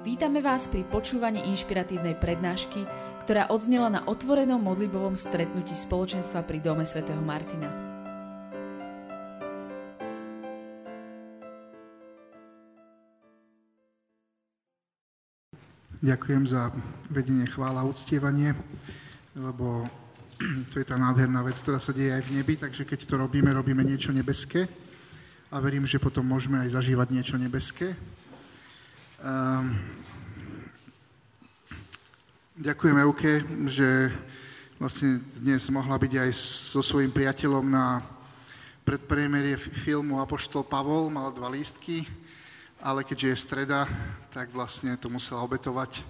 Vítame vás pri počúvaní inšpiratívnej prednášky, ktorá odznela na otvorenom modlibovom stretnutí spoločenstva pri Dome svätého Martina. Ďakujem za vedenie chvála a uctievanie, lebo to je tá nádherná vec, ktorá sa deje aj v nebi, takže keď to robíme, robíme niečo nebeské a verím, že potom môžeme aj zažívať niečo nebeské. Um, ďakujem Euke, že vlastne dnes mohla byť aj so svojím priateľom na predpremierie filmu Apoštol Pavol, mal dva lístky, ale keďže je streda, tak vlastne to musela obetovať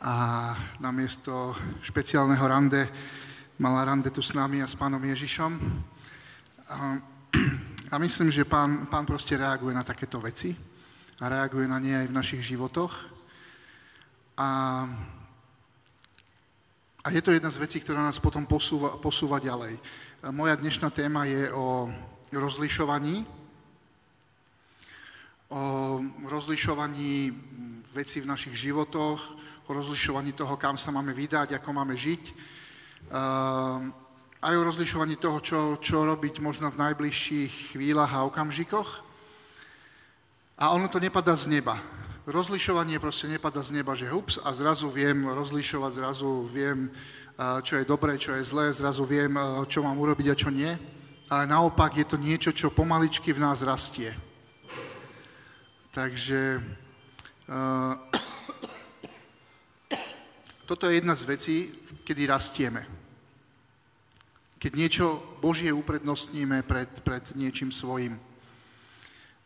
a namiesto špeciálneho rande mala rande tu s nami a s pánom Ježišom. A, a myslím, že pán, pán proste reaguje na takéto veci a reaguje na nie aj v našich životoch. A, a je to jedna z vecí, ktorá nás potom posúva, posúva ďalej. Moja dnešná téma je o rozlišovaní, o rozlišovaní vecí v našich životoch, o rozlišovaní toho, kam sa máme vydať, ako máme žiť, aj o rozlišovaní toho, čo, čo robiť možno v najbližších chvíľach a okamžikoch. A ono to nepadá z neba. Rozlišovanie proste nepadá z neba, že ups, a zrazu viem rozlišovať, zrazu viem, čo je dobré, čo je zlé, zrazu viem, čo mám urobiť a čo nie. Ale naopak je to niečo, čo pomaličky v nás rastie. Takže uh, toto je jedna z vecí, kedy rastieme. Keď niečo Božie uprednostníme pred, pred niečím svojim.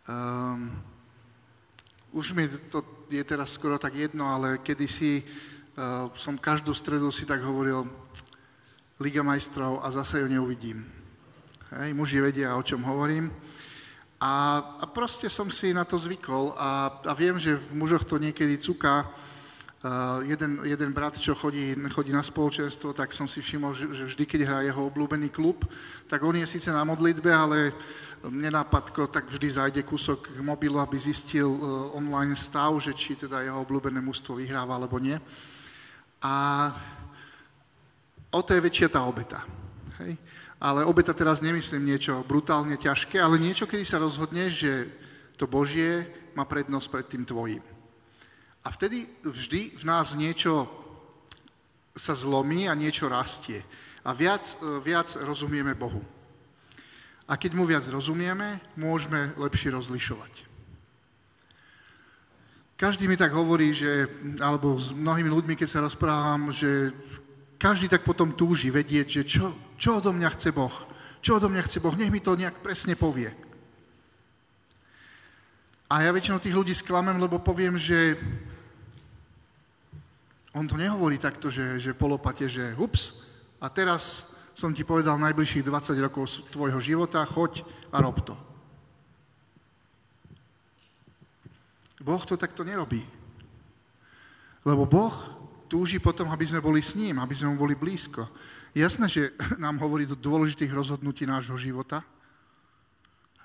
Um, už mi to je teraz skoro tak jedno, ale kedysi uh, som každú stredu si tak hovoril Liga majstrov a zase ju neuvidím. Hej, muži vedia, o čom hovorím. A, a proste som si na to zvykol a, a viem, že v mužoch to niekedy cuká. Jeden, jeden brat, čo chodí, chodí na spoločenstvo, tak som si všimol, že, vždy, keď hrá jeho obľúbený klub, tak on je síce na modlitbe, ale nenápadko, tak vždy zajde kúsok k mobilu, aby zistil e, online stav, že či teda jeho obľúbené mústvo vyhráva alebo nie. A o to je väčšia tá obeta. Hej? Ale obeta teraz nemyslím niečo brutálne ťažké, ale niečo, kedy sa rozhodne, že to Božie má prednosť pred tým tvojim. A vtedy vždy v nás niečo sa zlomí a niečo rastie. A viac, e, viac rozumieme Bohu. A keď mu viac rozumieme, môžeme lepšie rozlišovať. Každý mi tak hovorí, že, alebo s mnohými ľuďmi, keď sa rozprávam, že každý tak potom túži vedieť, že čo, čo odo mňa chce Boh. Čo odo mňa chce Boh, nech mi to nejak presne povie. A ja väčšinou tých ľudí sklamem, lebo poviem, že on to nehovorí takto, že, že polopate, že ups, a teraz som ti povedal najbližších 20 rokov tvojho života, choď a rob to. Boh to takto nerobí. Lebo Boh túži potom, aby sme boli s ním, aby sme mu boli blízko. Jasné, že nám hovorí do dôležitých rozhodnutí nášho života.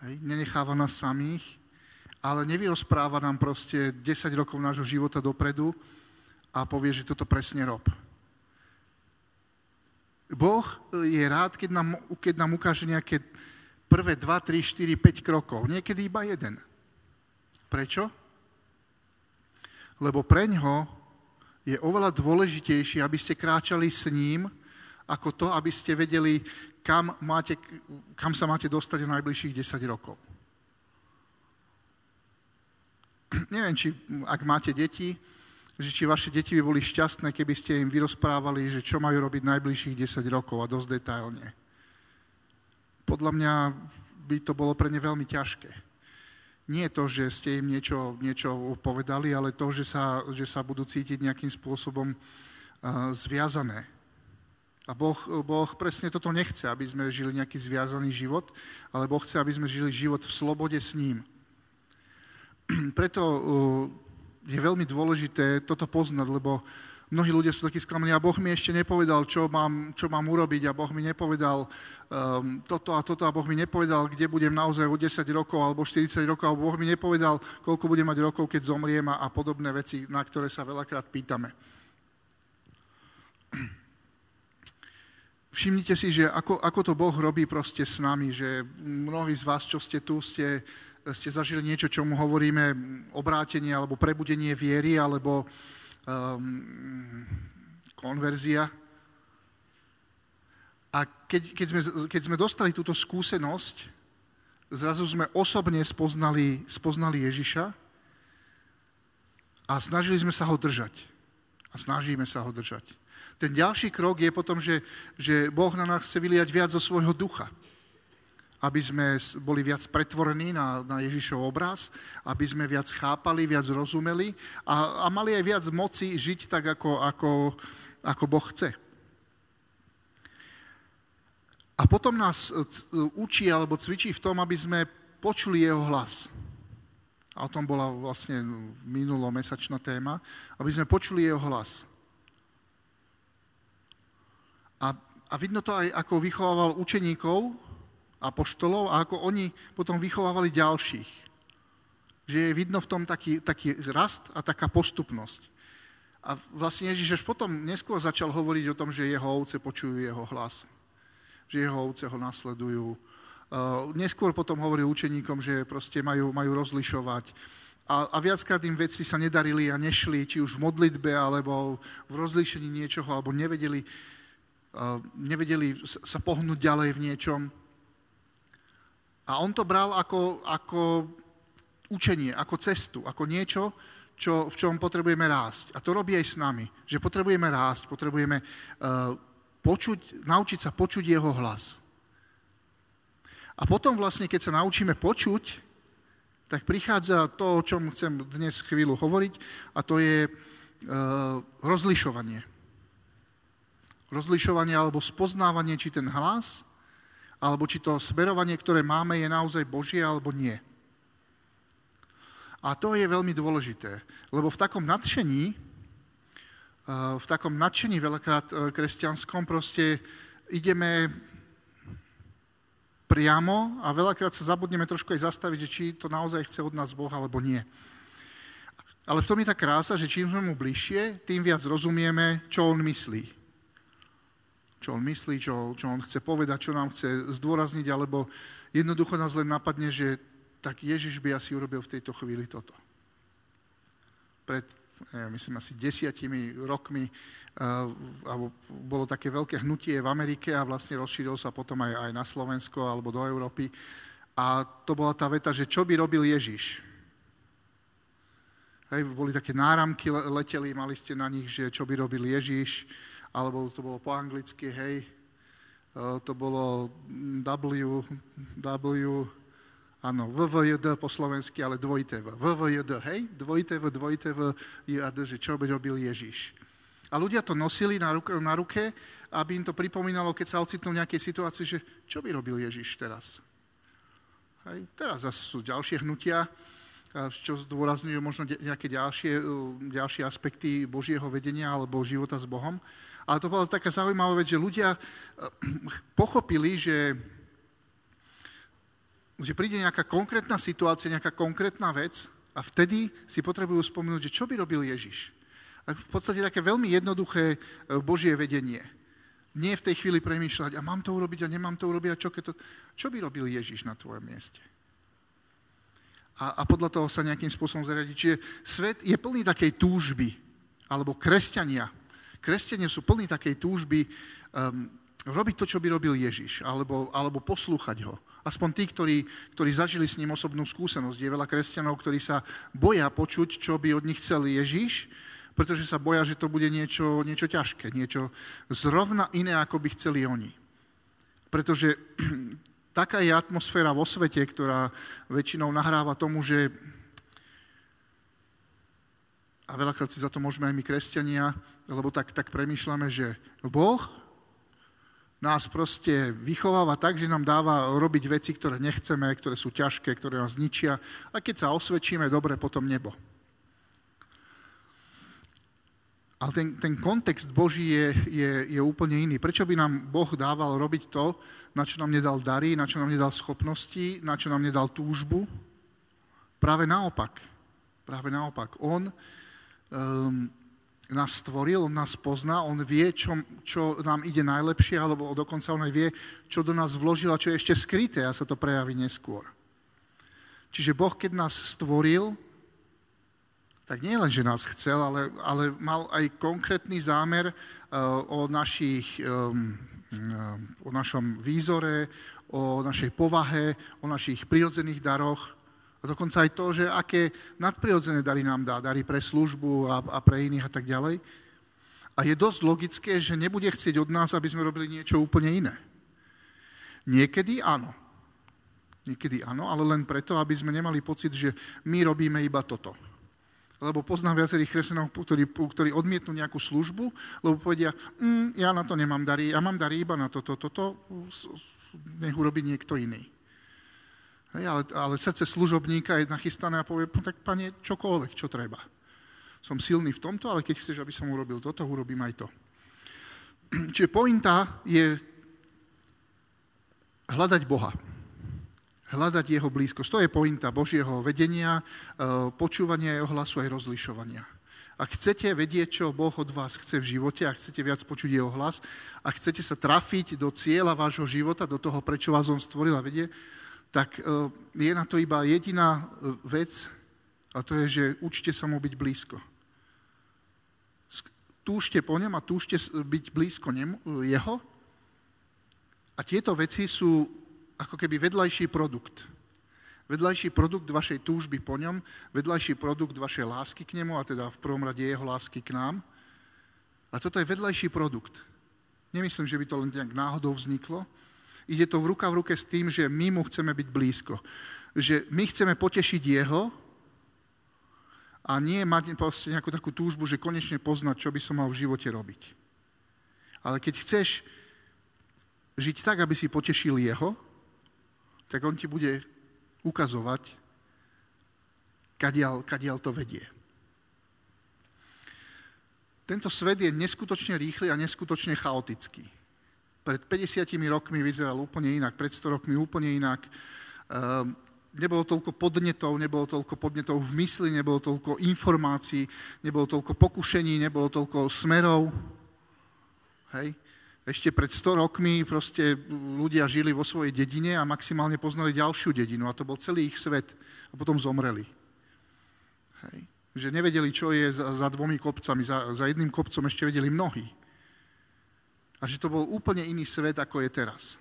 Hej, nenecháva nás samých, ale nevyrozpráva nám proste 10 rokov nášho života dopredu a povie, že toto presne rob. Boh e, je rád, keď nám, keď nám ukáže nejaké prvé 2, 3, 4, 5 krokov. Niekedy iba jeden. Prečo? Lebo pre ňo je oveľa dôležitejšie, aby ste kráčali s ním, ako to, aby ste vedeli, kam, máte, kam sa máte dostať v najbližších 10 rokov. Neviem, či ak máte deti, že či vaše deti by boli šťastné, keby ste im vyrozprávali, že čo majú robiť najbližších 10 rokov a dosť detailne. Podľa mňa by to bolo pre ne veľmi ťažké. Nie to, že ste im niečo, niečo povedali, ale to, že sa, že sa budú cítiť nejakým spôsobom uh, zviazané. A boh, boh presne toto nechce, aby sme žili nejaký zviazaný život, ale Boh chce, aby sme žili život v slobode s ním. Preto uh, je veľmi dôležité toto poznať, lebo mnohí ľudia sú takí sklamaní a Boh mi ešte nepovedal, čo mám, čo mám urobiť a Boh mi nepovedal um, toto a toto a Boh mi nepovedal, kde budem naozaj o 10 rokov alebo 40 rokov, alebo Boh mi nepovedal, koľko budem mať rokov, keď zomriem a, a podobné veci, na ktoré sa veľakrát pýtame. Všimnite si, že ako, ako to Boh robí proste s nami, že mnohí z vás, čo ste tu, ste, ste zažili niečo, čo mu hovoríme obrátenie alebo prebudenie viery alebo um, konverzia. A keď, keď, sme, keď sme dostali túto skúsenosť, zrazu sme osobne spoznali, spoznali Ježiša a snažili sme sa ho držať. A snažíme sa ho držať. Ten ďalší krok je potom, že, že Boh na nás chce vyliať viac zo svojho ducha. Aby sme boli viac pretvorení na, na Ježišov obraz, aby sme viac chápali, viac rozumeli a, a mali aj viac moci žiť tak, ako, ako, ako Boh chce. A potom nás učí alebo cvičí v tom, aby sme počuli jeho hlas. A o tom bola vlastne minulomesačná téma, aby sme počuli jeho hlas. A, a vidno to aj, ako vychovával učeníkov, apoštolov a ako oni potom vychovávali ďalších. Že je vidno v tom taký, taký rast a taká postupnosť. A vlastne Ježiš potom neskôr začal hovoriť o tom, že jeho ovce počujú jeho hlas. Že jeho ovce ho nasledujú. Uh, neskôr potom hovoril učeníkom, že proste majú, majú rozlišovať. A, a viackrát im veci sa nedarili a nešli, či už v modlitbe, alebo v rozlíšení niečoho, alebo nevedeli, nevedeli sa pohnúť ďalej v niečom. A on to bral ako, ako učenie, ako cestu, ako niečo, čo, v čom potrebujeme rásť. A to robí aj s nami, že potrebujeme rásť, potrebujeme uh, počuť, naučiť sa počuť jeho hlas. A potom vlastne, keď sa naučíme počuť, tak prichádza to, o čom chcem dnes chvíľu hovoriť, a to je uh, rozlišovanie rozlišovanie alebo spoznávanie, či ten hlas, alebo či to smerovanie, ktoré máme, je naozaj Božie alebo nie. A to je veľmi dôležité, lebo v takom nadšení, eh, v takom nadšení veľakrát eh, kresťanskom proste ideme priamo a veľakrát sa zabudneme trošku aj zastaviť, že či to naozaj chce od nás Boh alebo nie. Ale v tom je tá krása, že čím sme mu bližšie, tým viac rozumieme, čo on myslí čo on myslí, čo, čo on chce povedať, čo nám chce zdôrazniť, alebo jednoducho nás len napadne, že tak Ježiš by asi urobil v tejto chvíli toto. Pred, ja myslím, asi desiatimi rokmi uh, alebo bolo také veľké hnutie v Amerike a vlastne rozšíril sa potom aj, aj na Slovensko alebo do Európy. A to bola tá veta, že čo by robil Ježiš. Hej, boli také náramky, leteli, mali ste na nich, že čo by robil Ježiš alebo to bolo po anglicky, hej, e, to bolo W, W, áno, VVJD po slovensky, ale dvojité V. VVJD, hej, dvojité V, dvojité V, JD, že čo by robil Ježiš. A ľudia to nosili na ruke, na ruke, aby im to pripomínalo, keď sa ocitnú v nejakej situácii, že čo by robil Ježiš teraz. Hej. Teraz zase sú ďalšie hnutia, čo zdôrazňujú možno nejaké ďalšie, e, ďalšie aspekty Božieho vedenia alebo života s Bohom. Ale to bola taká zaujímavá vec, že ľudia eh, pochopili, že, že príde nejaká konkrétna situácia, nejaká konkrétna vec a vtedy si potrebujú spomenúť, že čo by robil Ježiš. A v podstate také veľmi jednoduché eh, Božie vedenie. Nie v tej chvíli premýšľať, a mám to urobiť, a nemám to urobiť, a čo, keď to... čo by robil Ježiš na tvojom mieste? A, a podľa toho sa nejakým spôsobom zariadiť. Čiže svet je plný takej túžby, alebo kresťania Kresťania sú plní takej túžby um, robiť to, čo by robil Ježiš, alebo, alebo poslúchať ho. Aspoň tí, ktorí, ktorí zažili s ním osobnú skúsenosť. Je veľa kresťanov, ktorí sa boja počuť, čo by od nich chcel Ježiš, pretože sa boja, že to bude niečo, niečo ťažké, niečo zrovna iné, ako by chceli oni. Pretože taká je atmosféra vo svete, ktorá väčšinou nahráva tomu, že a veľakrát si za to môžeme aj my kresťania, lebo tak, tak premýšľame, že Boh nás proste vychováva tak, že nám dáva robiť veci, ktoré nechceme, ktoré sú ťažké, ktoré nás zničia. A keď sa osvedčíme, dobre, potom nebo. Ale ten, ten kontext Boží je, je, je úplne iný. Prečo by nám Boh dával robiť to, na čo nám nedal dary, na čo nám nedal schopnosti, na čo nám nedal túžbu? Práve naopak. Práve naopak. On um, nás stvoril, on nás pozná, on vie, čo, čo nám ide najlepšie, alebo dokonca on aj vie, čo do nás vložil a čo je ešte skryté a sa to prejaví neskôr. Čiže Boh, keď nás stvoril, tak nie len, že nás chcel, ale, ale mal aj konkrétny zámer uh, o, našich, um, um, o našom výzore, o našej povahe, o našich prirodzených daroch. A dokonca aj to, že aké nadprirodzené dary nám dá, dary pre službu a, a pre iných a tak ďalej. A je dosť logické, že nebude chcieť od nás, aby sme robili niečo úplne iné. Niekedy áno. Niekedy áno, ale len preto, aby sme nemali pocit, že my robíme iba toto lebo poznám viacerých kresťanov, ktorí, ktorí odmietnú nejakú službu, lebo povedia, mm, ja na to nemám dary, ja mám dary iba na toto, toto, nech urobí niekto iný. Hej, ale, ale srdce služobníka je nachystané a povie, tak pane, čokoľvek, čo treba. Som silný v tomto, ale keď chceš, aby som urobil toto, urobím aj to. Čiže pointa je hľadať Boha hľadať jeho blízkosť. To je pointa Božieho vedenia, e, počúvania jeho hlasu aj rozlišovania. Ak chcete vedieť, čo Boh od vás chce v živote, ak chcete viac počuť jeho hlas, a chcete sa trafiť do cieľa vášho života, do toho, prečo vás on stvoril a vedie, tak e, je na to iba jediná e, vec, a to je, že učte sa mu byť blízko. Túžte po ňom a túžte byť blízko nemu, jeho. A tieto veci sú ako keby vedľajší produkt. Vedľajší produkt vašej túžby po ňom, vedľajší produkt vašej lásky k nemu, a teda v prvom rade jeho lásky k nám. A toto je vedľajší produkt. Nemyslím, že by to len nejak náhodou vzniklo. Ide to v ruka v ruke s tým, že my mu chceme byť blízko. Že my chceme potešiť jeho a nie mať nejakú takú túžbu, že konečne poznať, čo by som mal v živote robiť. Ale keď chceš žiť tak, aby si potešil jeho, tak on ti bude ukazovať, kadiaľ, kadiaľ to vedie. Tento svet je neskutočne rýchly a neskutočne chaotický. Pred 50 rokmi vyzeral úplne inak, pred 100 rokmi úplne inak. Um, nebolo toľko podnetov, nebolo toľko podnetov v mysli, nebolo toľko informácií, nebolo toľko pokušení, nebolo toľko smerov. Hej? ešte pred 100 rokmi proste ľudia žili vo svojej dedine a maximálne poznali ďalšiu dedinu a to bol celý ich svet a potom zomreli. Hej. Že nevedeli, čo je za, za dvomi kopcami, za, za jedným kopcom ešte vedeli mnohí. A že to bol úplne iný svet, ako je teraz.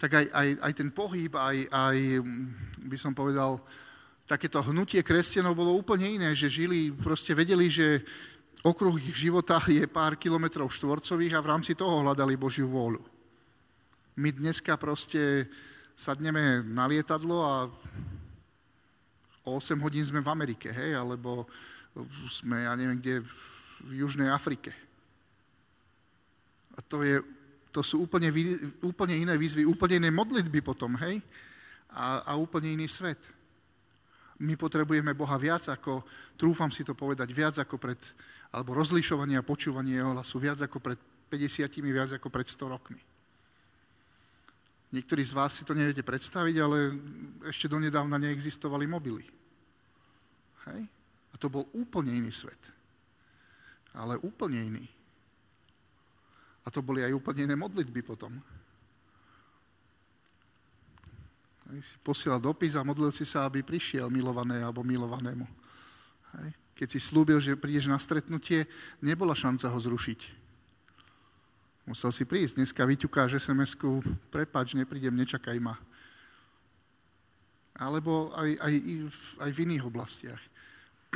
Tak aj, aj, aj ten pohyb, aj, aj, by som povedal, takéto hnutie kresťanov bolo úplne iné, že žili, proste vedeli, že okruh ich života je pár kilometrov štvorcových a v rámci toho hľadali Božiu vôľu. My dneska proste sadneme na lietadlo a o 8 hodín sme v Amerike, hej, alebo sme, ja neviem kde, v Južnej Afrike. A to, je, to sú úplne, úplne iné výzvy, úplne iné modlitby potom, hej, a, a úplne iný svet. My potrebujeme Boha viac ako, trúfam si to povedať, viac ako pred alebo rozlišovanie a počúvanie jeho hlasu viac ako pred 50, viac ako pred 100 rokmi. Niektorí z vás si to neviete predstaviť, ale ešte donedávna neexistovali mobily. Hej? A to bol úplne iný svet. Ale úplne iný. A to boli aj úplne iné modlitby potom. Hej, si posielal dopis a modlil si sa, aby prišiel milované alebo milovanému. Hej keď si slúbil, že prídeš na stretnutie, nebola šanca ho zrušiť. Musel si prísť. Dneska vyťukáš SMS-ku, prepač, neprídem, nečakaj ma. Alebo aj, aj, aj v iných oblastiach.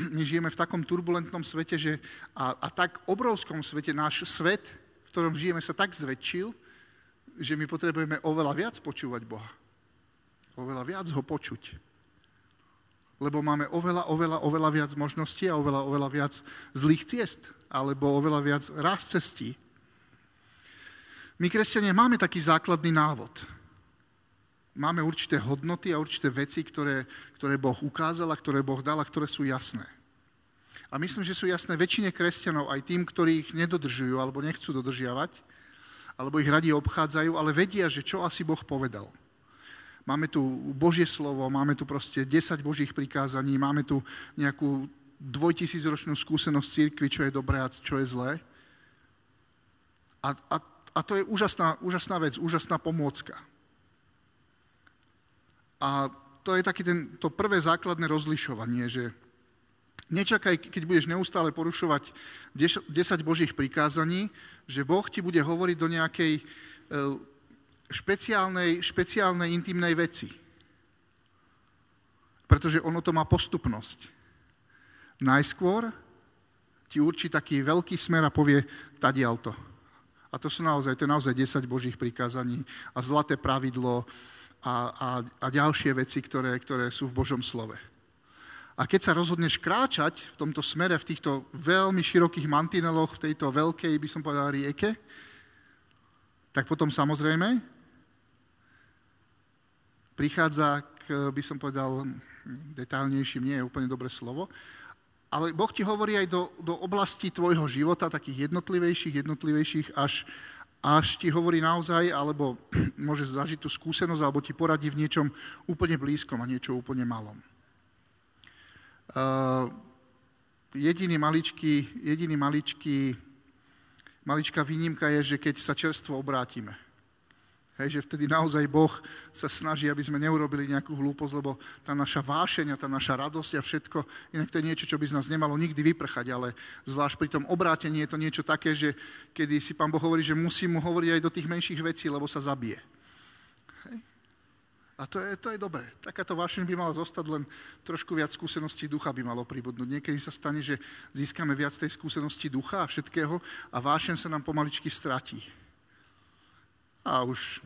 My žijeme v takom turbulentnom svete, že a, a tak obrovskom svete, náš svet, ktorom žijeme, sa tak zväčšil, že my potrebujeme oveľa viac počúvať Boha. Oveľa viac ho počuť lebo máme oveľa, oveľa, oveľa viac možností a oveľa, oveľa viac zlých ciest, alebo oveľa viac ráz cestí. My, kresťania, máme taký základný návod. Máme určité hodnoty a určité veci, ktoré, ktoré Boh ukázal a ktoré Boh dal a ktoré sú jasné. A myslím, že sú jasné väčšine kresťanov, aj tým, ktorí ich nedodržujú alebo nechcú dodržiavať, alebo ich radi obchádzajú, ale vedia, že čo asi Boh povedal. Máme tu Božie slovo, máme tu proste 10 Božích prikázaní, máme tu nejakú dvojtisícročnú skúsenosť církvy, čo je dobré a čo je zlé. A, a, a to je úžasná, úžasná vec, úžasná pomôcka. A to je ten, to prvé základné rozlišovanie, že Nečakaj, keď budeš neustále porušovať 10 Božích prikázaní, že Boh ti bude hovoriť do nejakej e, špeciálnej, špeciálnej intimnej veci. Pretože ono to má postupnosť. Najskôr ti určí taký veľký smer a povie, tadial to. A to sú naozaj, to je naozaj 10 Božích prikázaní a zlaté pravidlo a, a, a ďalšie veci, ktoré, ktoré sú v Božom slove. A keď sa rozhodneš kráčať v tomto smere, v týchto veľmi širokých mantineloch, v tejto veľkej, by som povedal, rieke, tak potom samozrejme prichádza k, by som povedal, detálnejším, nie je úplne dobré slovo, ale Boh ti hovorí aj do, do oblasti tvojho života, takých jednotlivejších, jednotlivejších, až, až ti hovorí naozaj, alebo môže zažiť tú skúsenosť, alebo ti poradí v niečom úplne blízkom a niečo úplne malom. Uh, jediný maličký, jediný maličký, maličká výnimka je, že keď sa čerstvo obrátime. Hej, že vtedy naozaj Boh sa snaží, aby sme neurobili nejakú hlúposť, lebo tá naša vášeň a tá naša radosť a všetko, inak to je niečo, čo by z nás nemalo nikdy vyprchať, ale zvlášť pri tom obrátení je to niečo také, že kedy si Pán Boh hovorí, že musí mu hovoriť aj do tých menších vecí, lebo sa zabije. A to je, to je dobré. Takáto vášeň by mala zostať, len trošku viac skúseností ducha by malo pribudnúť. Niekedy sa stane, že získame viac tej skúsenosti ducha a všetkého a vášeň sa nám pomaličky stratí. A už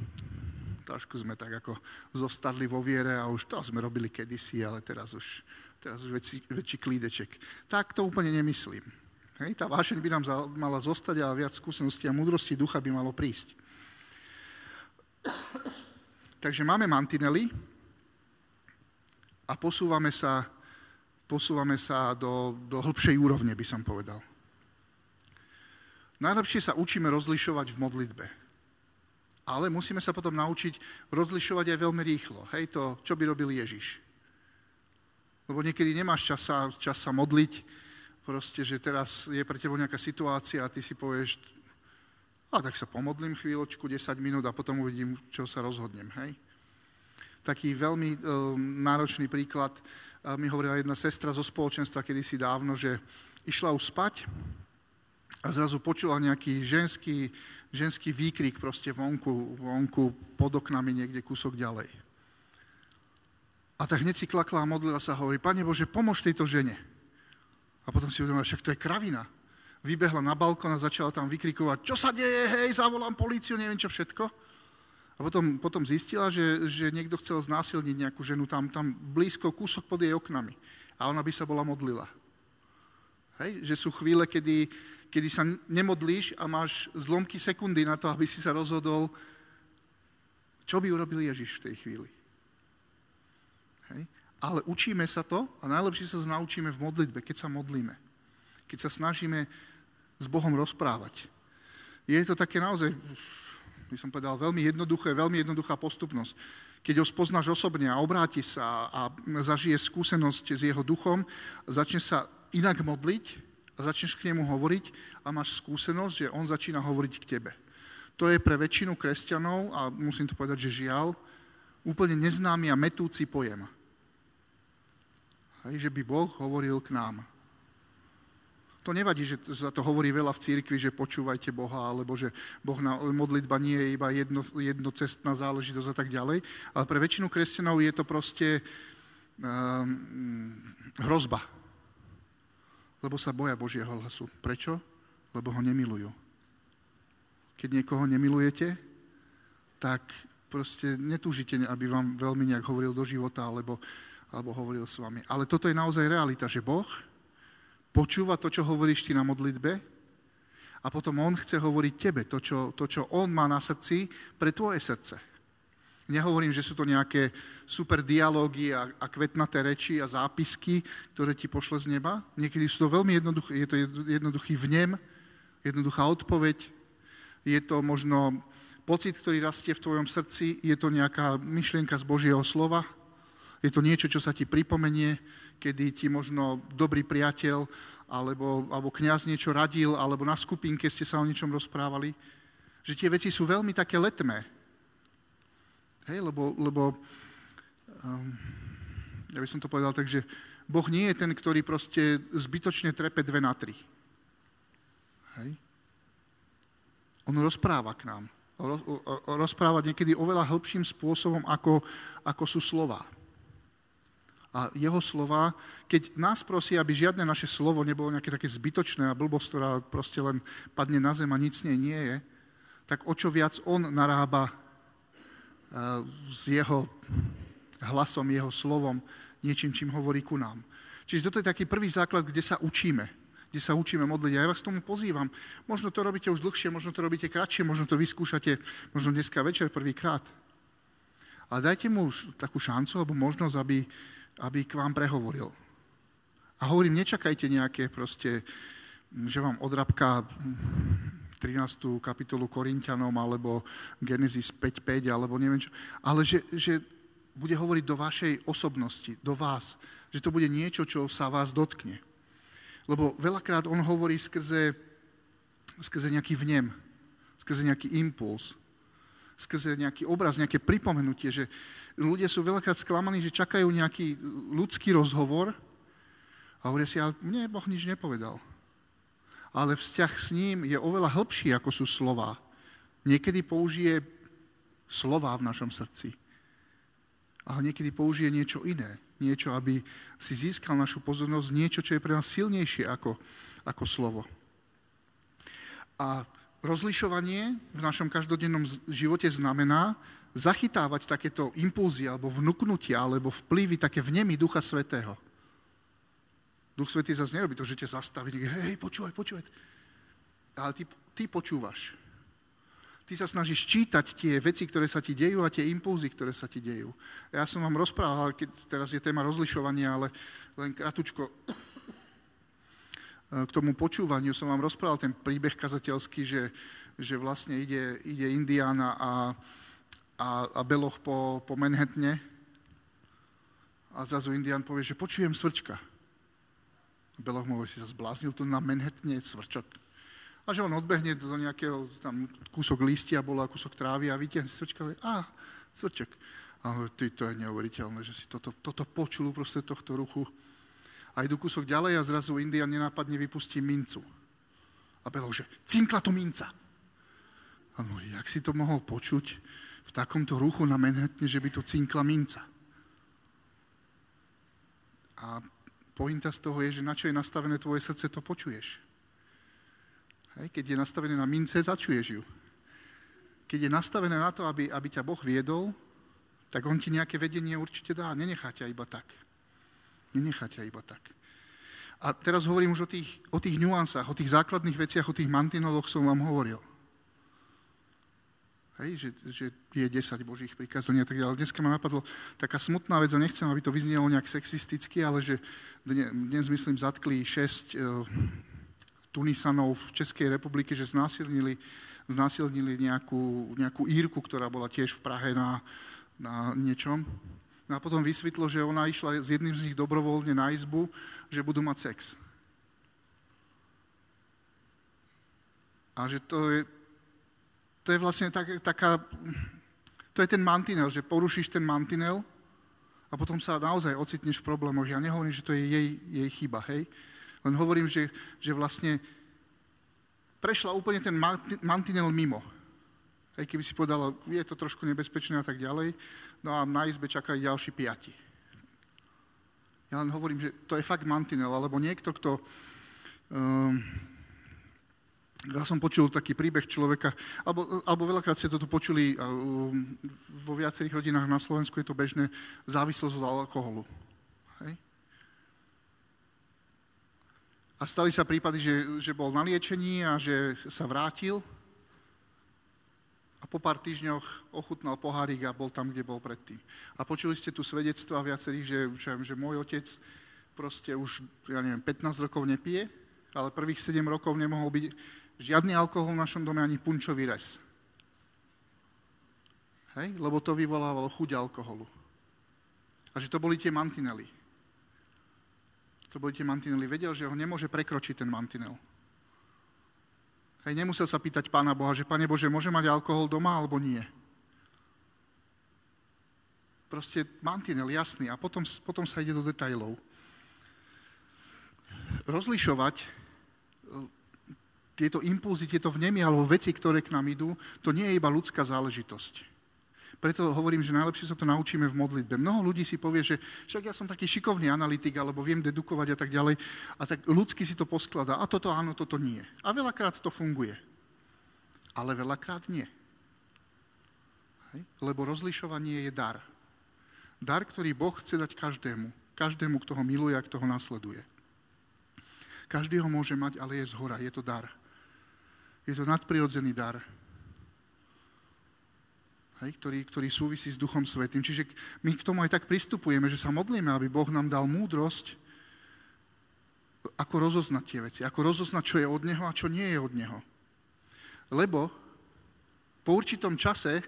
trošku sme tak ako zostali vo viere a už to sme robili kedysi, ale teraz už, teraz už väčší, väčší klídeček. Tak to úplne nemyslím. Hej, tá vášeň by nám mala zostať a viac skúseností a múdrosti ducha by malo prísť. Takže máme mantinely a posúvame sa, posúvame sa do, do hĺbšej úrovne, by som povedal. Najlepšie sa učíme rozlišovať v modlitbe. Ale musíme sa potom naučiť rozlišovať aj veľmi rýchlo. Hej, to, čo by robil Ježiš. Lebo niekedy nemáš čas sa, modliť, proste, že teraz je pre teba nejaká situácia a ty si povieš, a tak sa pomodlím chvíľočku, 10 minút a potom uvidím, čo sa rozhodnem. Hej? Taký veľmi e, náročný príklad e, mi hovorila jedna sestra zo spoločenstva kedysi dávno, že išla už spať a zrazu počula nejaký ženský, ženský výkrik proste vonku, vonku pod oknami niekde kúsok ďalej. A tak hneď si klakla a modlila sa a hovorí, Pane Bože, pomôž tejto žene. A potom si uvedomila, však to je kravina vybehla na balkón a začala tam vykrikovať, čo sa deje, hej, zavolám políciu, neviem čo všetko. A potom, potom zistila, že, že niekto chcel znásilniť nejakú ženu tam, tam blízko, kúsok pod jej oknami. A ona by sa bola modlila. Hej? Že sú chvíle, kedy, kedy sa nemodlíš a máš zlomky sekundy na to, aby si sa rozhodol, čo by urobil Ježiš v tej chvíli. Hej? Ale učíme sa to a najlepšie sa to naučíme v modlitbe, keď sa modlíme. Keď sa snažíme s Bohom rozprávať. Je to také naozaj, by som povedal, veľmi jednoduché, veľmi jednoduchá postupnosť. Keď ho spoznáš osobne a obráti sa a zažije skúsenosť s jeho duchom, začne sa inak modliť a začneš k nemu hovoriť a máš skúsenosť, že on začína hovoriť k tebe. To je pre väčšinu kresťanov, a musím to povedať, že žiaľ, úplne neznámy a metúci pojem. Hej, že by Boh hovoril k nám. To nevadí, že sa to hovorí veľa v církvi, že počúvajte Boha, alebo že boh na, modlitba nie je iba jedno, jednocestná záležitosť a tak ďalej. Ale pre väčšinu kresťanov je to proste um, hrozba. Lebo sa boja Božieho hlasu. Prečo? Lebo ho nemilujú. Keď niekoho nemilujete, tak proste netúžite, aby vám veľmi nejak hovoril do života, alebo, alebo hovoril s vami. Ale toto je naozaj realita, že Boh počúva to, čo hovoríš ty na modlitbe a potom on chce hovoriť tebe to čo, to, čo on má na srdci pre tvoje srdce. Nehovorím, že sú to nejaké super dialógy a, a kvetnaté reči a zápisky, ktoré ti pošle z neba. Niekedy sú to veľmi jednoduché, je to jednoduchý vnem, jednoduchá odpoveď, je to možno pocit, ktorý rastie v tvojom srdci, je to nejaká myšlienka z Božieho slova, je to niečo, čo sa ti pripomenie, kedy ti možno dobrý priateľ alebo, alebo kniaz niečo radil, alebo na skupinke ste sa o niečom rozprávali. Že tie veci sú veľmi také letmé. Hej, lebo, lebo um, ja by som to povedal tak, že Boh nie je ten, ktorý proste zbytočne trepe dve na tri. Hej? On rozpráva k nám. Rozpráva niekedy oveľa hĺbším spôsobom, ako, ako sú slova. A jeho slova, keď nás prosí, aby žiadne naše slovo nebolo nejaké také zbytočné a blbosť, ktorá proste len padne na zem a nic nej nie je, tak o čo viac on narába s jeho hlasom, jeho slovom, niečím, čím hovorí ku nám. Čiže toto je taký prvý základ, kde sa učíme, kde sa učíme modliť. A ja vás k tomu pozývam. Možno to robíte už dlhšie, možno to robíte kratšie, možno to vyskúšate možno dneska večer prvýkrát. Ale dajte mu takú šancu alebo možnosť, aby, aby k vám prehovoril. A hovorím, nečakajte nejaké proste, že vám odrabka 13. kapitolu Korintianom alebo Genesis 5.5 alebo neviem čo, ale že, že bude hovoriť do vašej osobnosti, do vás, že to bude niečo, čo sa vás dotkne. Lebo veľakrát on hovorí skrze, skrze nejaký vnem, skrze nejaký impuls, skrze nejaký obraz, nejaké pripomenutie, že ľudia sú veľakrát sklamaní, že čakajú nejaký ľudský rozhovor a hovoria si, ale mne Boh nič nepovedal ale vzťah s ním je oveľa hlbší, ako sú slova. Niekedy použije slova v našom srdci, ale niekedy použije niečo iné. Niečo, aby si získal našu pozornosť, niečo, čo je pre nás silnejšie ako, ako slovo. A rozlišovanie v našom každodennom živote znamená zachytávať takéto impulzy alebo vnúknutia alebo vplyvy, také vnemy Ducha Svetého. Duch Svetý zase nerobí to, že ťa zastaví, hej, počúvaj, počúvaj. Ale ty, ty počúvaš. Ty sa snažíš čítať tie veci, ktoré sa ti dejú a tie impulzy, ktoré sa ti dejú. Ja som vám rozprával, keď teraz je téma rozlišovania, ale len kratučko k tomu počúvaniu som vám rozprával ten príbeh kazateľský, že, že vlastne ide, ide Indiana a, a, a Beloch po, po Manhattane a zrazu Indian povie, že počujem svrčka. Beloch mu si sa zbláznil tu na Manhattane svrčok. A že on odbehne do nejakého, tam kúsok listia bol a kúsok trávy a vytiahne svrčka a a svrčok. A ty, to je neuveriteľné, že si toto, toto počul proste tohto ruchu. A idú kúsok ďalej a zrazu Indian nenápadne vypustí mincu. A Beloch, že cinkla to minca. A hovorí, jak si to mohol počuť v takomto ruchu na Manhattane, že by to cinkla minca. A Pointa z toho je, že na čo je nastavené tvoje srdce, to počuješ. Hej, keď je nastavené na mince, začuješ ju. Keď je nastavené na to, aby, aby ťa Boh viedol, tak on ti nejaké vedenie určite dá. Nenechá ťa iba tak. Nenechá ťa iba tak. A teraz hovorím už o tých, o tých nuansách, o tých základných veciach, o tých mantinoloch som vám hovoril. Hej, že, že je 10 božích prikázaní a tak ďalej. Dneska ma napadlo taká smutná vec a nechcem, aby to vyznelo nejak sexisticky, ale že dnes, dnes myslím, zatkli 6 uh, Tunisanov v Českej republike, že znásilnili, znásilnili nejakú, nejakú Írku, ktorá bola tiež v Prahe na, na niečom. No a potom vysvetlo, že ona išla s jedným z nich dobrovoľne na izbu, že budú mať sex. A že to je, to je vlastne tak, taká, to je ten mantinel, že porušíš ten mantinel a potom sa naozaj ocitneš v problémoch. Ja nehovorím, že to je jej, jej chyba, hej? Len hovorím, že, že vlastne prešla úplne ten mantinel mimo. Hej, keby si povedala, je to trošku nebezpečné a tak ďalej, no a na izbe čakajú ďalší piati. Ja len hovorím, že to je fakt mantinel, alebo niekto, kto um, ja som počul taký príbeh človeka, alebo, alebo veľakrát ste toto počuli um, vo viacerých rodinách na Slovensku, je to bežné, závislosť od alkoholu. Hej? A stali sa prípady, že, že bol na liečení a že sa vrátil po pár týždňoch ochutnal pohárik a bol tam, kde bol predtým. A počuli ste tu svedectva viacerých, že, že, že môj otec proste už, ja neviem, 15 rokov nepije, ale prvých 7 rokov nemohol byť žiadny alkohol v našom dome, ani punčový res. Hej? Lebo to vyvolávalo chuť alkoholu. A že to boli tie mantinely. To boli tie mantinely. Vedel, že ho nemôže prekročiť ten mantinel. Hej, nemusel sa pýtať Pána Boha, že Pane Bože, môže mať alkohol doma alebo nie. Proste mantinel, jasný. A potom, potom sa ide do detajlov. Rozlišovať e, tieto impulzy, tieto vnemy alebo veci, ktoré k nám idú, to nie je iba ľudská záležitosť. Preto hovorím, že najlepšie sa to naučíme v modlitbe. Mnoho ľudí si povie, že však ja som taký šikovný analytik, alebo viem dedukovať a tak ďalej. A tak ľudsky si to poskladá. A toto áno, toto nie. A veľakrát to funguje. Ale veľakrát nie. Hej? Lebo rozlišovanie je dar. Dar, ktorý Boh chce dať každému. Každému, kto ho miluje a kto ho nasleduje. Každý ho môže mať, ale je z hora. Je to dar. Je to nadprirodzený dar hej, ktorý, ktorý súvisí s Duchom Svetým. Čiže my k tomu aj tak pristupujeme, že sa modlíme, aby Boh nám dal múdrosť, ako rozoznať tie veci, ako rozoznať, čo je od Neho a čo nie je od Neho. Lebo po určitom čase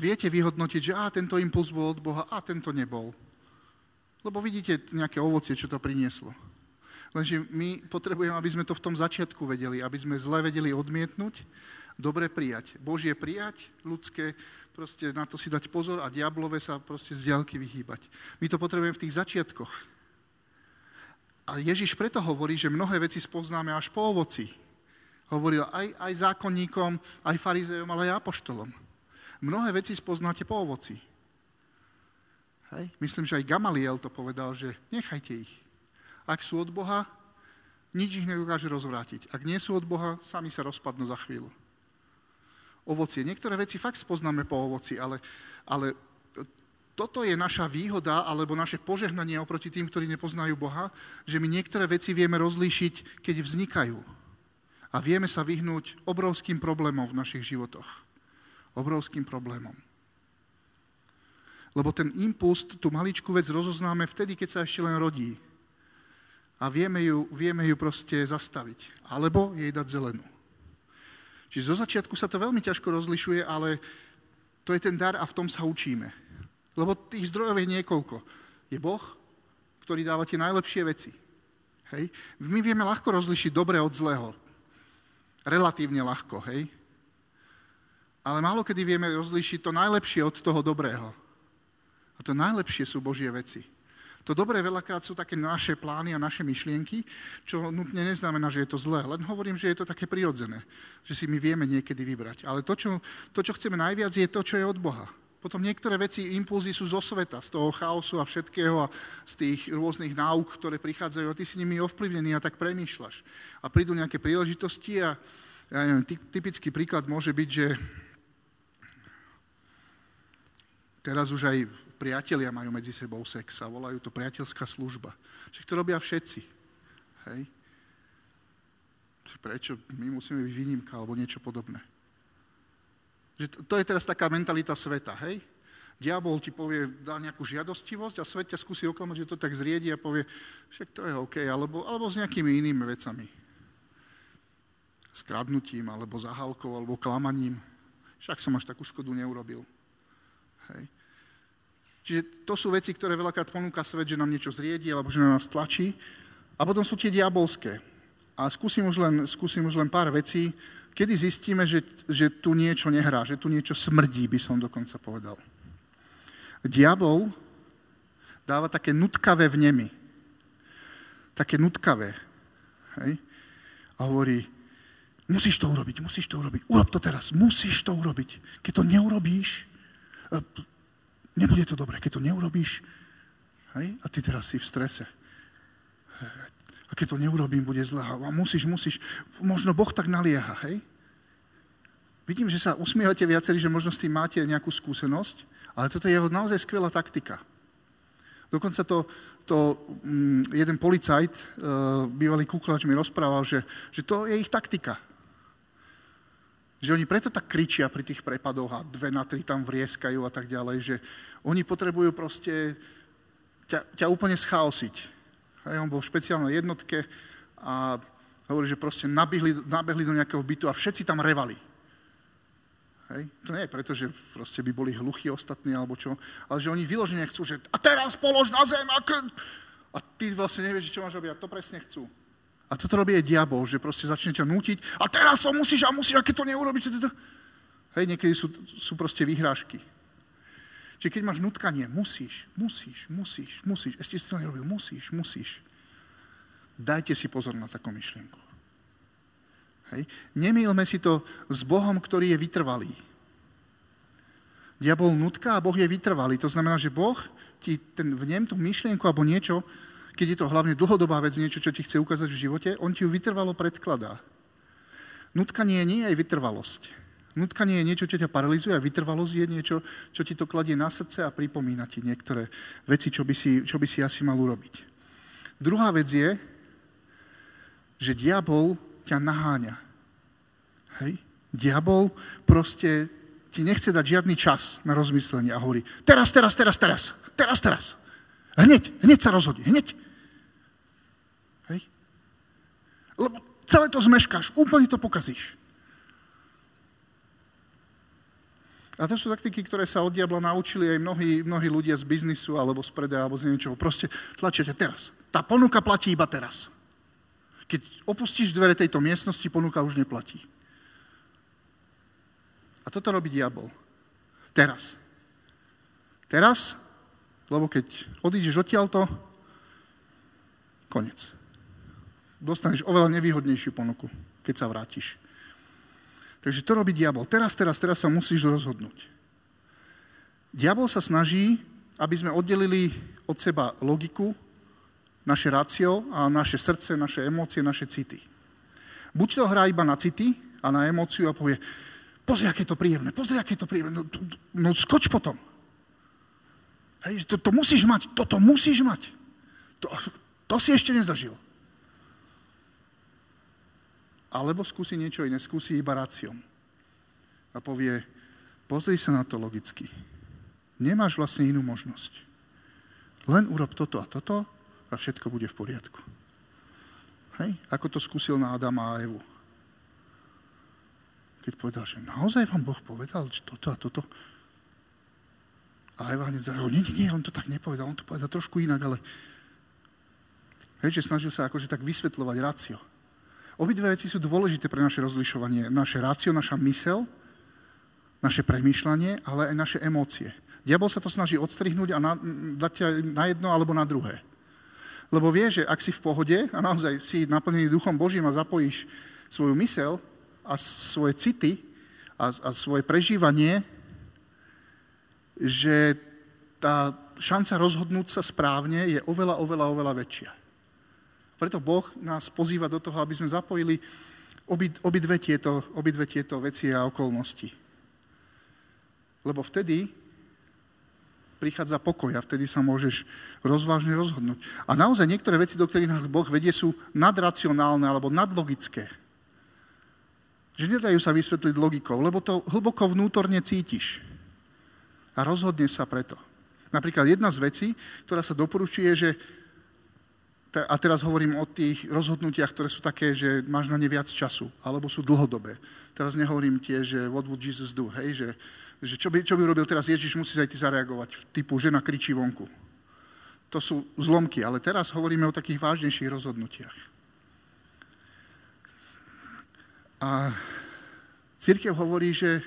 viete vyhodnotiť, že á, tento impuls bol od Boha a tento nebol. Lebo vidíte nejaké ovocie, čo to prinieslo. Lenže my potrebujeme, aby sme to v tom začiatku vedeli, aby sme zle vedeli odmietnúť dobre prijať. Božie prijať, ľudské, proste na to si dať pozor a diablové sa proste z diaľky vyhýbať. My to potrebujeme v tých začiatkoch. A Ježiš preto hovorí, že mnohé veci spoznáme až po ovoci. Hovoril aj, aj zákonníkom, aj farizejom, ale aj apoštolom. Mnohé veci spoznáte po ovoci. Hej. Myslím, že aj Gamaliel to povedal, že nechajte ich. Ak sú od Boha, nič ich nedokáže rozvrátiť. Ak nie sú od Boha, sami sa rozpadnú za chvíľu ovocie. Niektoré veci fakt spoznáme po ovoci, ale, ale toto je naša výhoda alebo naše požehnanie oproti tým, ktorí nepoznajú Boha, že my niektoré veci vieme rozlíšiť, keď vznikajú. A vieme sa vyhnúť obrovským problémom v našich životoch. Obrovským problémom. Lebo ten impuls, tú maličkú vec rozoznáme vtedy, keď sa ešte len rodí. A vieme ju, vieme ju proste zastaviť. Alebo jej dať zelenú. Čiže zo začiatku sa to veľmi ťažko rozlišuje, ale to je ten dar a v tom sa učíme. Lebo tých zdrojov je niekoľko. Je Boh, ktorý dáva tie najlepšie veci. Hej? My vieme ľahko rozlišiť dobre od zlého. Relatívne ľahko, hej? Ale málo kedy vieme rozlišiť to najlepšie od toho dobrého. A to najlepšie sú Božie veci. To dobré veľakrát sú také naše plány a naše myšlienky, čo nutne neznamená, že je to zlé. Len hovorím, že je to také prirodzené, že si my vieme niekedy vybrať. Ale to čo, to, čo chceme najviac, je to, čo je od Boha. Potom niektoré veci, impulzy sú zo sveta, z toho chaosu a všetkého a z tých rôznych náuk, ktoré prichádzajú a ty si nimi ovplyvnený a tak premýšľaš. A prídu nejaké príležitosti a ja neviem, typický príklad môže byť, že teraz už aj priatelia majú medzi sebou sex a volajú to priateľská služba. Však to robia všetci. Hej? Prečo my musíme byť výnimka alebo niečo podobné? Že to, je teraz taká mentalita sveta, hej? Diabol ti povie, dá nejakú žiadostivosť a svet ťa skúsi oklamať, že to tak zriedi a povie, však to je OK, alebo, alebo s nejakými inými vecami. S kradnutím, alebo zahálkou, alebo klamaním. Však som až takú škodu neurobil. Hej. Čiže to sú veci, ktoré veľakrát ponúka svet, že nám niečo zriedi alebo že na nás tlačí. A potom sú tie diabolské. A skúsim už len, skúsim už len pár vecí, kedy zistíme, že, že tu niečo nehrá, že tu niečo smrdí, by som dokonca povedal. Diabol dáva také nutkavé vnemy. Také nutkavé. Hej? A hovorí, musíš to urobiť, musíš to urobiť, urob to teraz, musíš to urobiť. Keď to neurobíš, nebude to dobré, keď to neurobíš, hej, a ty teraz si v strese. A keď to neurobím, bude zle. A musíš, musíš. Možno Boh tak nalieha, hej? Vidím, že sa usmievate viacerí, že možno s tým máte nejakú skúsenosť, ale toto je jeho naozaj skvelá taktika. Dokonca to, to um, jeden policajt, uh, bývalý kuklač, mi rozprával, že, že to je ich taktika. Že oni preto tak kričia pri tých prepadoch a dve na tri tam vrieskajú a tak ďalej, že oni potrebujú proste ťa, ťa úplne schaosiť. Hej, on bol v špeciálnej jednotke a hovorí, že proste nabehli, nabehli do nejakého bytu a všetci tam revali. Hej? To nie je preto, že proste by boli hluchí ostatní alebo čo, ale že oni vyložene chcú, že a teraz polož na zem a, a ty vlastne nevieš, čo máš robiť a to presne chcú. A toto robí aj diabol, že proste začne ťa nútiť a teraz to musíš a musíš, a to neurobiš, to... Hej, niekedy sú, sú proste vyhrážky. Čiže keď máš nutkanie, musíš, musíš, musíš, musíš, ešte si to nerobil, musíš, musíš. Dajte si pozor na takú myšlienku. Hej. Nemýlme si to s Bohom, ktorý je vytrvalý. Diabol nutka a Boh je vytrvalý. To znamená, že Boh ti ten, v tú myšlienku alebo niečo keď je to hlavne dlhodobá vec, niečo, čo ti chce ukázať v živote, on ti ju vytrvalo predkladá. Nutkanie nie je aj vytrvalosť. Nutkanie je niečo, čo ťa paralizuje a vytrvalosť je niečo, čo ti to kladie na srdce a pripomína ti niektoré veci, čo by si, čo by si asi mal urobiť. Druhá vec je, že diabol ťa naháňa. Hej? Diabol proste ti nechce dať žiadny čas na rozmyslenie a hovorí, teraz, teraz, teraz, teraz, teraz, teraz. Hneď, hneď sa rozhodne, hneď. Hej? Lebo celé to zmeškáš, úplne to pokazíš. A to sú taktiky, ktoré sa od diabla naučili aj mnohí, mnohí ľudia z biznisu alebo z predaja alebo z niečoho. Proste tlačíte teraz. Tá ponuka platí iba teraz. Keď opustíš dvere tejto miestnosti, ponuka už neplatí. A toto robí diabol. Teraz. Teraz lebo keď odídeš odtiaľto, konec. Dostaneš oveľa nevýhodnejšiu ponuku, keď sa vrátiš. Takže to robí diabol. Teraz, teraz, teraz sa musíš rozhodnúť. Diabol sa snaží, aby sme oddelili od seba logiku, naše rácio a naše srdce, naše emócie, naše city. Buď to hrá iba na city a na emóciu a povie, pozri, aké je to príjemné, pozri, aké je to príjemné, no, no skoč potom. Hej, to, to musíš mať, toto musíš mať. To, to si ešte nezažil. Alebo skúsi niečo iné, skúsi iba ráciom. A povie, pozri sa na to logicky. Nemáš vlastne inú možnosť. Len urob toto a toto a všetko bude v poriadku. Hej? Ako to skúsil na Adama a Evu. Keď povedal, že naozaj vám Boh povedal, že toto a toto, a Eva hneď zareagoval, nie, nie, nie, on to tak nepovedal, on to povedal trošku inak, ale hej, že snažil sa akože tak vysvetľovať rácio. Obidve veci sú dôležité pre naše rozlišovanie. Naše rácio, naša mysel, naše premýšľanie, ale aj naše emócie. Diabol sa to snaží odstrihnúť a na, dať ťa na jedno alebo na druhé. Lebo vie, že ak si v pohode a naozaj si naplnený Duchom Božím a zapojíš svoju mysel a svoje city a, a svoje prežívanie že tá šanca rozhodnúť sa správne je oveľa, oveľa, oveľa väčšia. Preto Boh nás pozýva do toho, aby sme zapojili obidve tieto, obidve tieto veci a okolnosti. Lebo vtedy prichádza pokoj a vtedy sa môžeš rozvážne rozhodnúť. A naozaj niektoré veci, do ktorých nás Boh vedie, sú nadracionálne alebo nadlogické. Že nedajú sa vysvetliť logikou, lebo to hlboko vnútorne cítiš a rozhodne sa preto. Napríklad jedna z vecí, ktorá sa doporučuje, že a teraz hovorím o tých rozhodnutiach, ktoré sú také, že máš na ne viac času, alebo sú dlhodobé. Teraz nehovorím tie, že what would Jesus do, hej, že, že čo, by, čo by urobil teraz Ježiš, musí aj ty zareagovať, typu žena kričí vonku. To sú zlomky, ale teraz hovoríme o takých vážnejších rozhodnutiach. A církev hovorí, že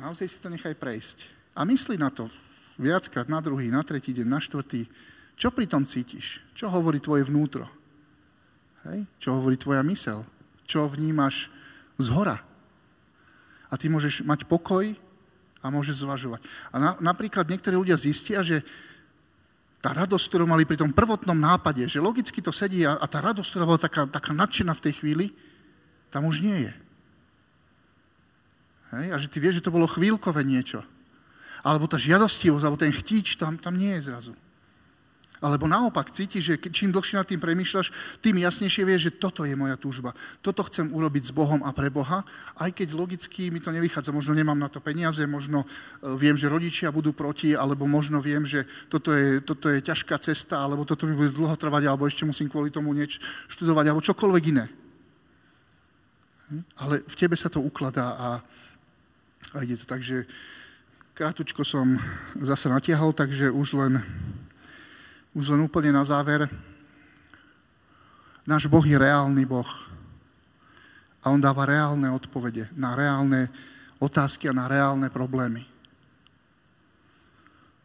Naozaj si to nechaj prejsť. A myslí na to viackrát, na druhý, na tretí deň, na štvrtý. Čo pri tom cítiš? Čo hovorí tvoje vnútro? Hej? Čo hovorí tvoja mysel? Čo vnímaš z hora? A ty môžeš mať pokoj a môžeš zvažovať. A na, napríklad niektorí ľudia zistia, že tá radosť, ktorú mali pri tom prvotnom nápade, že logicky to sedí a, a tá radosť, ktorá bola taká, taká nadšená v tej chvíli, tam už nie je. Hej? A že ty vieš, že to bolo chvíľkové niečo. Alebo tá žiadostivosť, alebo ten chtíč tam, tam nie je zrazu. Alebo naopak cítiš, že čím dlhšie nad tým premýšľaš, tým jasnejšie vieš, že toto je moja túžba. Toto chcem urobiť s Bohom a pre Boha, aj keď logicky mi to nevychádza. Možno nemám na to peniaze, možno e, viem, že rodičia budú proti, alebo možno viem, že toto je, toto je ťažká cesta, alebo toto mi bude dlho trvať, alebo ešte musím kvôli tomu niečo študovať, alebo čokoľvek iné. Hm? Ale v tebe sa to ukladá a, a ide to. Takže krátučko som zase natiahol, takže už len už len úplne na záver. Náš Boh je reálny Boh. A On dáva reálne odpovede na reálne otázky a na reálne problémy.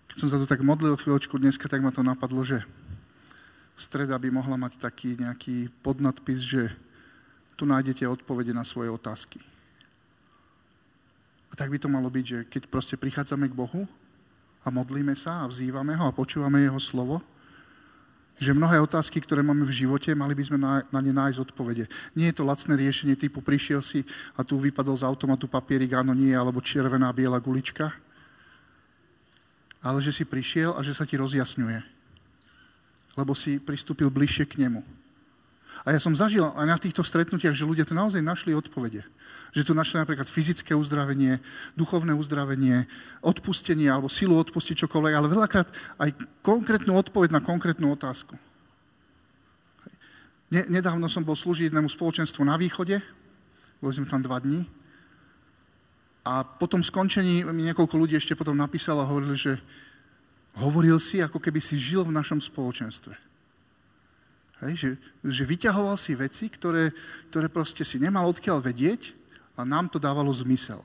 Keď som sa tu tak modlil chvíľočku dneska, tak ma to napadlo, že streda by mohla mať taký nejaký podnadpis, že tu nájdete odpovede na svoje otázky. A tak by to malo byť, že keď proste prichádzame k Bohu a modlíme sa a vzývame ho a počúvame jeho slovo, že mnohé otázky, ktoré máme v živote, mali by sme na, na ne nájsť odpovede. Nie je to lacné riešenie typu prišiel si a tu vypadol z automatu papierik, áno, nie, alebo červená, biela gulička. Ale že si prišiel a že sa ti rozjasňuje. Lebo si pristúpil bližšie k nemu. A ja som zažil aj na týchto stretnutiach, že ľudia to naozaj našli odpovede. Že tu našli napríklad fyzické uzdravenie, duchovné uzdravenie, odpustenie alebo silu odpustiť čokoľvek, ale veľakrát aj konkrétnu odpoveď na konkrétnu otázku. Nedávno som bol slúžiť jednému spoločenstvu na východe, boli sme tam dva dní, a po tom skončení mi niekoľko ľudí ešte potom napísalo a hovorili, že hovoril si, ako keby si žil v našom spoločenstve. Hej, že, že vyťahoval si veci, ktoré, ktoré proste si nemal odkiaľ vedieť a nám to dávalo zmysel.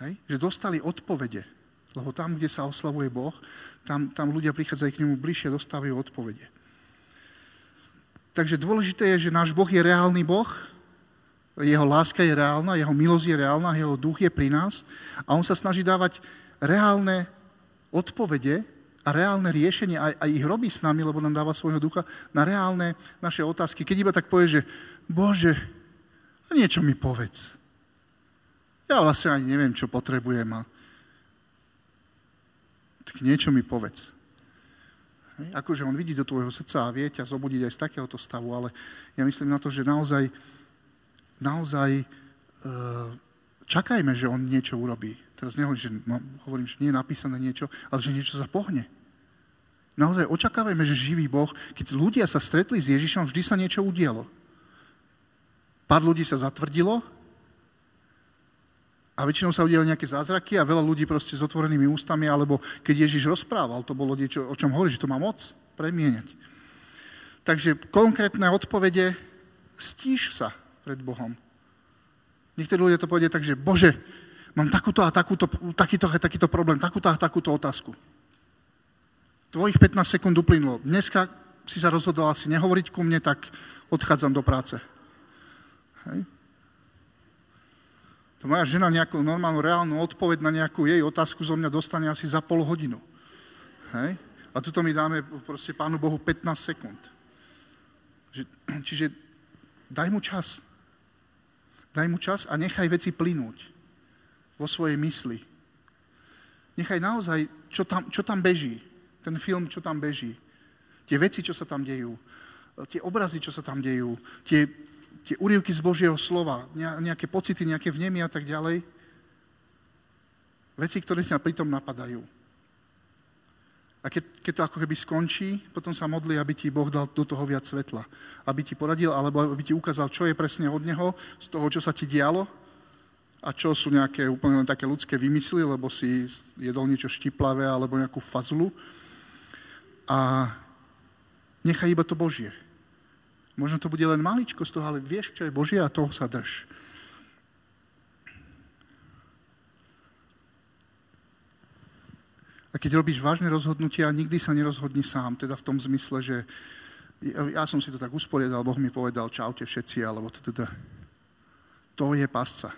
Hej, že dostali odpovede, lebo tam, kde sa oslavuje Boh, tam, tam ľudia prichádzajú k nemu bližšie a dostávajú odpovede. Takže dôležité je, že náš Boh je reálny Boh, jeho láska je reálna, jeho milosť je reálna, jeho duch je pri nás a on sa snaží dávať reálne odpovede a reálne riešenie, aj, aj ich robí s nami, lebo nám dáva svojho ducha, na reálne naše otázky. Keď iba tak povie, že Bože, niečo mi povedz. Ja vlastne ani neviem, čo potrebujem. A... Tak niečo mi povedz. Hej? Akože on vidí do tvojho srdca a vie ťa zobudiť aj z takéhoto stavu, ale ja myslím na to, že naozaj, naozaj e, čakajme, že on niečo urobí. Teraz nehovorím, že, no, hovorím, že nie je napísané niečo, ale že niečo sa pohne. Naozaj očakávajme, že živý Boh, keď ľudia sa stretli s Ježišom, vždy sa niečo udialo. Pár ľudí sa zatvrdilo a väčšinou sa udiali nejaké zázraky a veľa ľudí proste s otvorenými ústami, alebo keď Ježiš rozprával, to bolo niečo, o čom hovorí, že to má moc premieňať. Takže konkrétne odpovede, stíš sa pred Bohom. Niektorí ľudia to povedia tak, že Bože, mám takúto a takúto, takýto takýto problém, takúto a takúto otázku. Tvojich 15 sekúnd uplynulo. Dneska si sa rozhodol asi nehovoriť ku mne, tak odchádzam do práce. Hej. To moja žena nejakú normálnu, reálnu odpoveď na nejakú jej otázku zo mňa dostane asi za pol hodinu. Hej. A tuto mi dáme proste Pánu Bohu 15 sekúnd. Čiže daj mu čas. Daj mu čas a nechaj veci plynúť vo svojej mysli. Nechaj naozaj, čo tam, čo tam beží ten film, čo tam beží, tie veci, čo sa tam dejú, tie obrazy, čo sa tam dejú, tie, tie úrivky z Božieho slova, nejaké pocity, nejaké vnemy a tak ďalej. Veci, ktoré ťa pritom napadajú. A keď, keď to ako keby skončí, potom sa modli, aby ti Boh dal do toho viac svetla. Aby ti poradil, alebo aby ti ukázal, čo je presne od Neho, z toho, čo sa ti dialo, a čo sú nejaké úplne len také ľudské vymysly, lebo si jedol niečo štiplavé alebo nejakú fazlu a nechaj iba to Božie. Možno to bude len maličko z toho, ale vieš, čo je Božie a toho sa drž. A keď robíš vážne rozhodnutia, nikdy sa nerozhodni sám, teda v tom zmysle, že ja som si to tak usporiadal, Boh mi povedal, čaute všetci, alebo teda. To je pasca.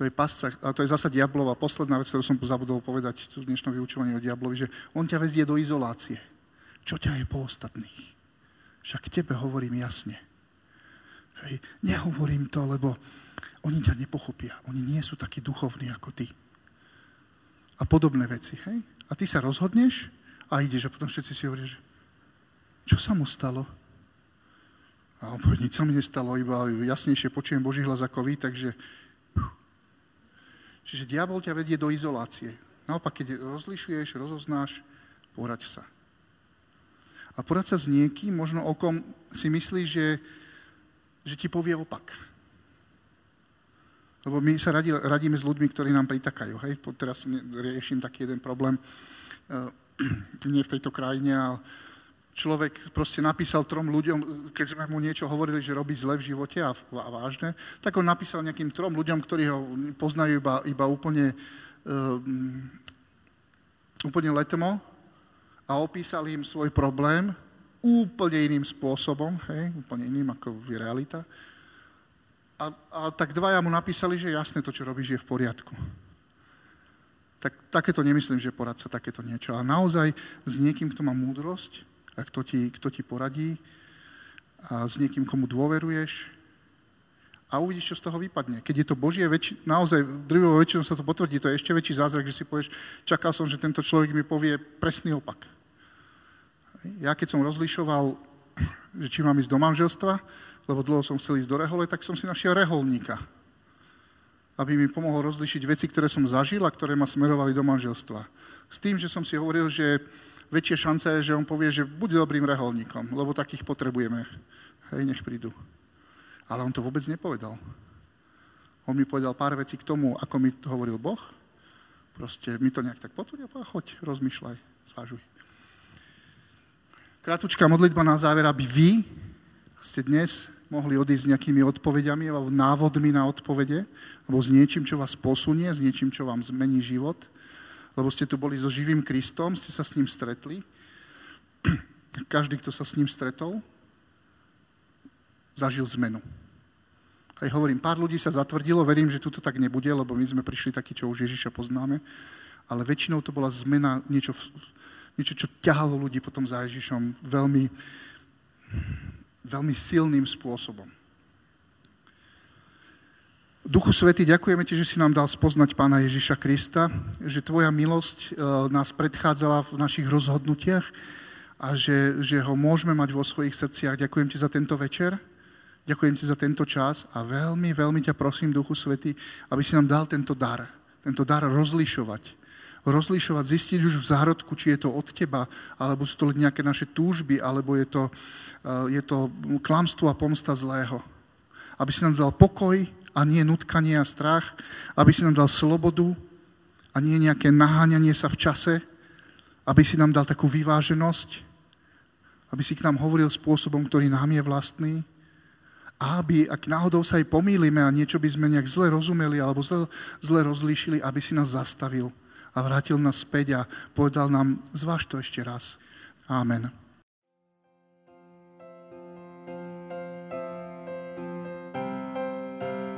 To je pasca, a to je zasa diablova. Posledná vec, ktorú som zabudol povedať v dnešnom vyučovaní o diablovi, že on ťa vedie do izolácie. Čo ťa je po ostatných? Však tebe hovorím jasne. Hej. Nehovorím to, lebo oni ťa nepochopia. Oni nie sú takí duchovní ako ty. A podobné veci. Hej? A ty sa rozhodneš A ideš a potom všetci si hovoria, že čo sa mu stalo? A on povie, nič sa mi nestalo, iba jasnejšie počujem Boží hlas ako vy, takže... Čiže diabol ťa vedie do izolácie. Naopak, keď rozlišuješ, rozoznáš, poraď sa. A poraď sa s niekým, možno okom si myslíš, že, že ti povie opak. Lebo my sa radi, radíme s ľuďmi, ktorí nám pritakajú. Hej? Teraz riešim taký jeden problém, uh, nie v tejto krajine, ale človek proste napísal trom ľuďom, keď sme mu niečo hovorili, že robí zle v živote a, a vážne, tak on napísal nejakým trom ľuďom, ktorí ho poznajú iba, iba úplne, uh, úplne letmo a opísal im svoj problém úplne iným spôsobom, hej, úplne iným, ako je realita. A, a tak dvaja mu napísali, že jasne to, čo robíš, je v poriadku. Tak, takéto nemyslím, že poradca takéto niečo. A naozaj s niekým, kto má múdrosť, a kto ti, kto ti poradí a s niekým, komu dôveruješ a uvidíš, čo z toho vypadne. Keď je to Božie, väčši, naozaj drvivou väčšinou sa to potvrdí, to je ešte väčší zázrak, že si povieš, čakal som, že tento človek mi povie presný opak. Ja keď som rozlišoval, že či mám ísť do manželstva, lebo dlho som chcel ísť do rehole, tak som si našiel reholníka, aby mi pomohol rozlišiť veci, ktoré som zažil a ktoré ma smerovali do manželstva. S tým, že som si hovoril, že väčšie šance je, že on povie, že buď dobrým reholníkom, lebo takých potrebujeme. Hej, nech prídu. Ale on to vôbec nepovedal. On mi povedal pár vecí k tomu, ako mi to hovoril Boh. Proste mi to nejak tak potvrdil, a choď, rozmýšľaj, zvážuj. Krátučká modlitba na záver, aby vy ste dnes mohli odísť s nejakými odpovediami alebo návodmi na odpovede, alebo s niečím, čo vás posunie, s niečím, čo vám zmení život lebo ste tu boli so živým Kristom, ste sa s ním stretli. Každý, kto sa s ním stretol, zažil zmenu. Aj hovorím, pár ľudí sa zatvrdilo, verím, že tu tak nebude, lebo my sme prišli takí, čo už Ježiša poznáme, ale väčšinou to bola zmena, niečo, niečo čo ťahalo ľudí potom za Ježišom veľmi, veľmi silným spôsobom. Duchu Svety, ďakujeme Ti, že si nám dal spoznať Pána Ježiša Krista, že Tvoja milosť e, nás predchádzala v našich rozhodnutiach a že, že ho môžeme mať vo svojich srdciach. Ďakujem Ti za tento večer, ďakujem Ti za tento čas a veľmi, veľmi ťa prosím, Duchu Svety, aby si nám dal tento dar, tento dar rozlišovať. Rozlišovať, zistiť už v zárodku, či je to od Teba, alebo sú to nejaké naše túžby, alebo je to, e, je to klamstvo a pomsta zlého. Aby si nám dal pokoj, a nie nutkanie a strach, aby si nám dal slobodu a nie nejaké naháňanie sa v čase, aby si nám dal takú vyváženosť, aby si k nám hovoril spôsobom, ktorý nám je vlastný a aby, ak náhodou sa aj pomýlime a niečo by sme nejak zle rozumeli alebo zle, zle rozlíšili, aby si nás zastavil a vrátil nás späť a povedal nám, zváž to ešte raz. Amen.